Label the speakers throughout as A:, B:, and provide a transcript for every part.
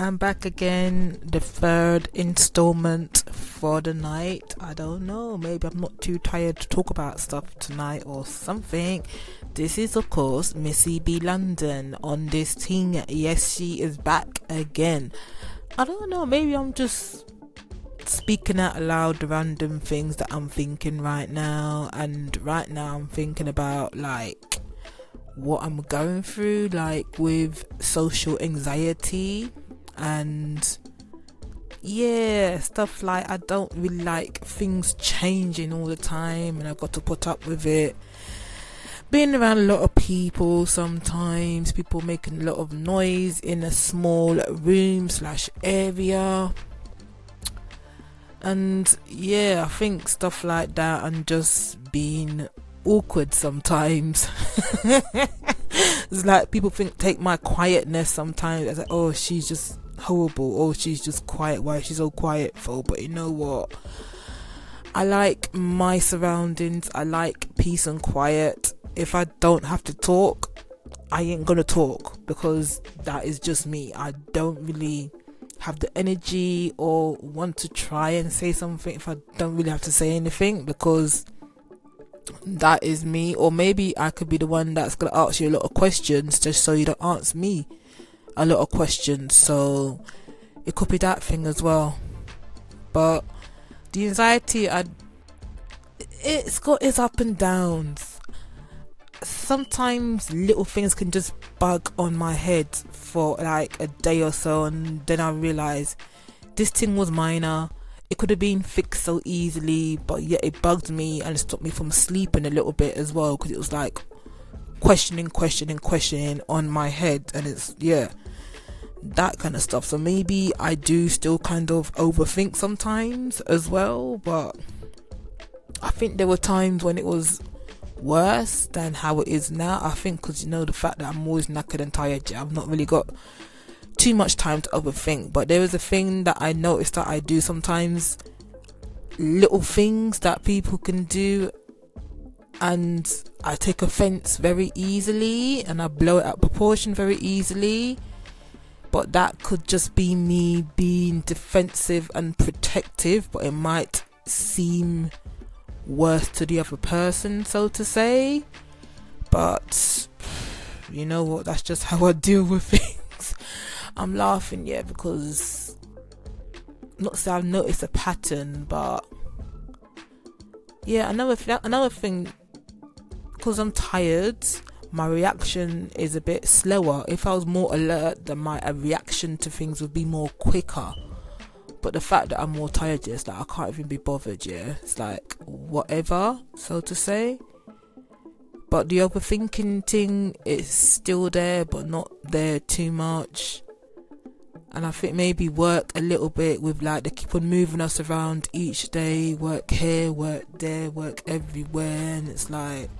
A: I'm back again, the third installment for the night. I don't know, maybe I'm not too tired to talk about stuff tonight or something. This is, of course, Missy B. London on this thing. Yes, she is back again. I don't know, maybe I'm just speaking out loud random things that I'm thinking right now, and right now I'm thinking about like what I'm going through, like with social anxiety and yeah, stuff like I don't really like things changing all the time, and I've got to put up with it. Being around a lot of people, sometimes people making a lot of noise in a small room slash area, and yeah, I think stuff like that, and just being awkward sometimes. it's like people think take my quietness sometimes as like, oh, she's just horrible. Or she's just quiet. Why she's so quiet for? But you know what? I like my surroundings. I like peace and quiet. If I don't have to talk, I ain't gonna talk because that is just me. I don't really have the energy or want to try and say something if I don't really have to say anything because that is me. Or maybe I could be the one that's gonna ask you a lot of questions just so you don't answer me a lot of questions. So it could be that thing as well. But the anxiety, I it's got its up and downs. Sometimes little things can just bug on my head for like a day or so, and then I realize this thing was minor. It could have been fixed so easily, but yet it bugged me and it stopped me from sleeping a little bit as well because it was like questioning, questioning, questioning on my head, and it's yeah that kind of stuff. So maybe I do still kind of overthink sometimes as well, but I think there were times when it was worse than how it is now. I think because you know the fact that I'm always knackered and tired, I've not really got too much time to overthink. But there is a thing that I noticed that I do sometimes little things that people can do and I take offense very easily and I blow it out proportion very easily but that could just be me being defensive and protective, but it might seem worse to the other person, so to say. But you know what? That's just how I deal with things. I'm laughing, yeah, because not say I've noticed a pattern, but yeah, another th- another thing because I'm tired my reaction is a bit slower. If I was more alert, then my reaction to things would be more quicker. But the fact that I'm more tired, just like I can't even be bothered. Yeah, it's like whatever, so to say. But the overthinking thing is still there, but not there too much. And I think maybe work a little bit with like they keep on moving us around each day, work here, work there, work everywhere, and it's like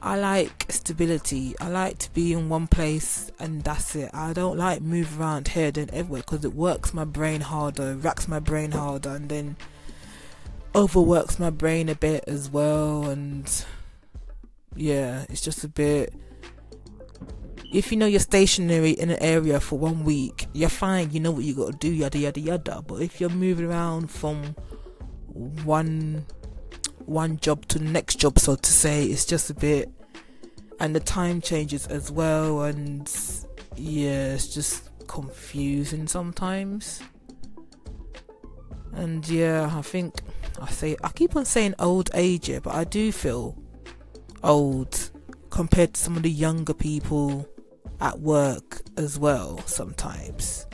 A: I like stability. I like to be in one place and that's it. I don't like move around here then everywhere because it works my brain harder, racks my brain harder, and then overworks my brain a bit as well. And yeah, it's just a bit. If you know you're stationary in an area for one week, you're fine. You know what you got to do, yada yada yada. But if you're moving around from one one job to the next job, so to say. It's just a bit, and the time changes as well, and yeah, it's just confusing sometimes. And yeah, I think I say I keep on saying old age, yeah, but I do feel old compared to some of the younger people at work as well sometimes.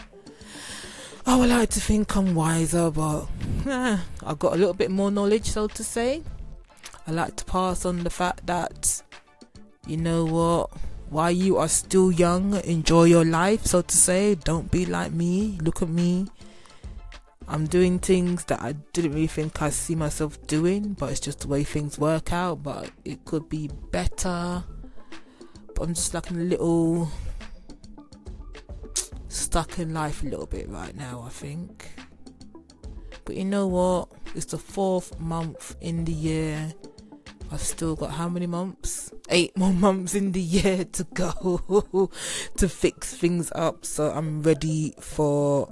A: I would like to think I'm wiser, but eh, I've got a little bit more knowledge, so to say. I like to pass on the fact that, you know what, while you are still young, enjoy your life, so to say. Don't be like me. Look at me. I'm doing things that I didn't really think I see myself doing, but it's just the way things work out. But it could be better. But I'm just like a little stuck in life a little bit right now, I think. But you know what? It's the fourth month in the year. I've still got how many months? eight more months in the year to go to fix things up. So I'm ready for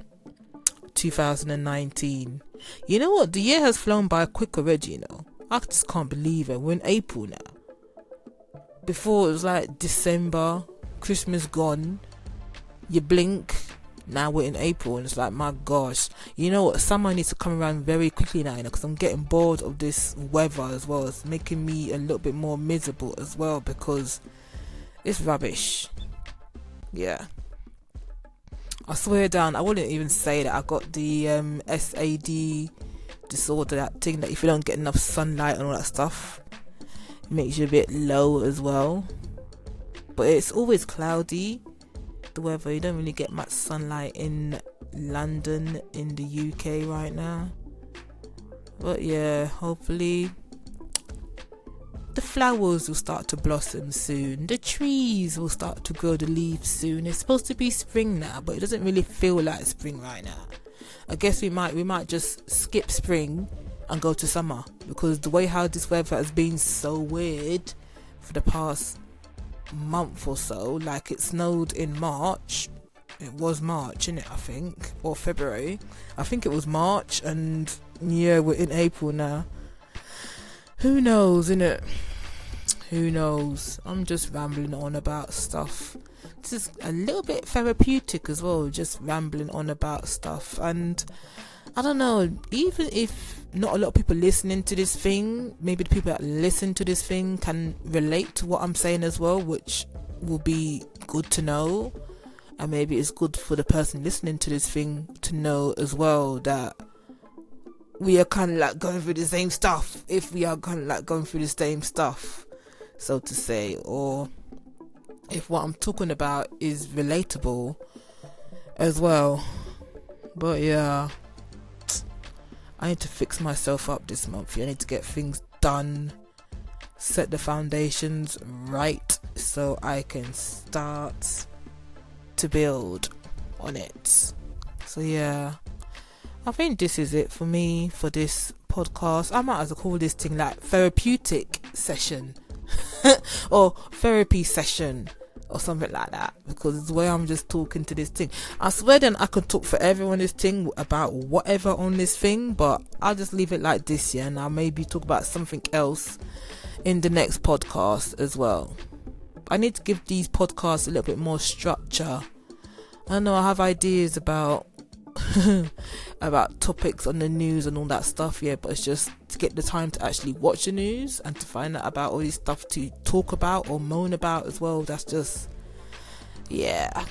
A: 2019. You know what? The year has flown by quick already, you know. I just can't believe it. We're in April now. Before it was like December, Christmas gone. You blink, now we're in April and it's like my gosh. You know what? Summer needs to come around very quickly now you know because I'm getting bored of this weather as well. It's making me a little bit more miserable as well because it's rubbish. Yeah. I swear down I wouldn't even say that I got the um, SAD disorder that thing that if you don't get enough sunlight and all that stuff makes you a bit low as well. But it's always cloudy the weather. You don't really get much sunlight in London in the UK right now. But yeah, hopefully the flowers will start to blossom soon. The trees will start to grow the leaves soon. It's supposed to be spring now, but it doesn't really feel like spring right now. I guess we might we might just skip spring and go to summer because the way how this weather has been so weird for the past month or so. Like it snowed in March. It was March, in it, I think, or February. I think it was March, and yeah, we're in April now. Who knows, innit? Who knows? I'm just rambling on about stuff. This is a little bit therapeutic as well, just rambling on about stuff. And I don't know, even if not a lot of people listening to this thing, maybe the people that listen to this thing can relate to what I'm saying as well, which will be good to know. And maybe it's good for the person listening to this thing to know as well that we are kind of like going through the same stuff, if we are kind of like going through the same stuff, so to say, or if what I'm talking about is relatable as well. But yeah. I need to fix myself up this month. I need to get things done, set the foundations right so I can start to build on it. So, yeah, I think this is it for me for this podcast. I might as well call this thing like therapeutic session or therapy session or something like that because it's way I'm just talking to this thing. I swear then I could talk forever on this thing about whatever on this thing, but I'll just leave it like this, yeah, and I'll maybe talk about something else in the next podcast as well. I need to give these podcasts a little bit more structure. I know I have ideas about about topics on the news and all that stuff, yeah, but it's just to get the time to actually watch the news and to find out about all this stuff to talk about or moan about as well. That's just, yeah.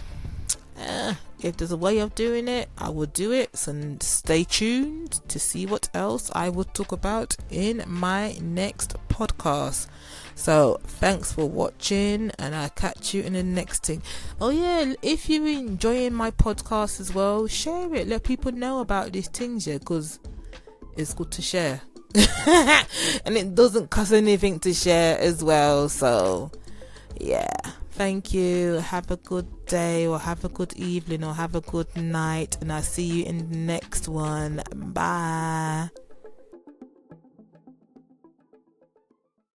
A: Eh, if there's a way of doing it, I will do it. So stay tuned to see what else I will talk about in my next podcast. So thanks for watching, and I'll catch you in the next thing. Oh yeah, if you're enjoying my podcast as well, share it. Let people know about these things, yeah, because it's good to share. and it doesn't cost anything to share as well. So yeah. Thank you. Have a good day, or have a good evening, or have a good night. And I'll see you in the next one. Bye.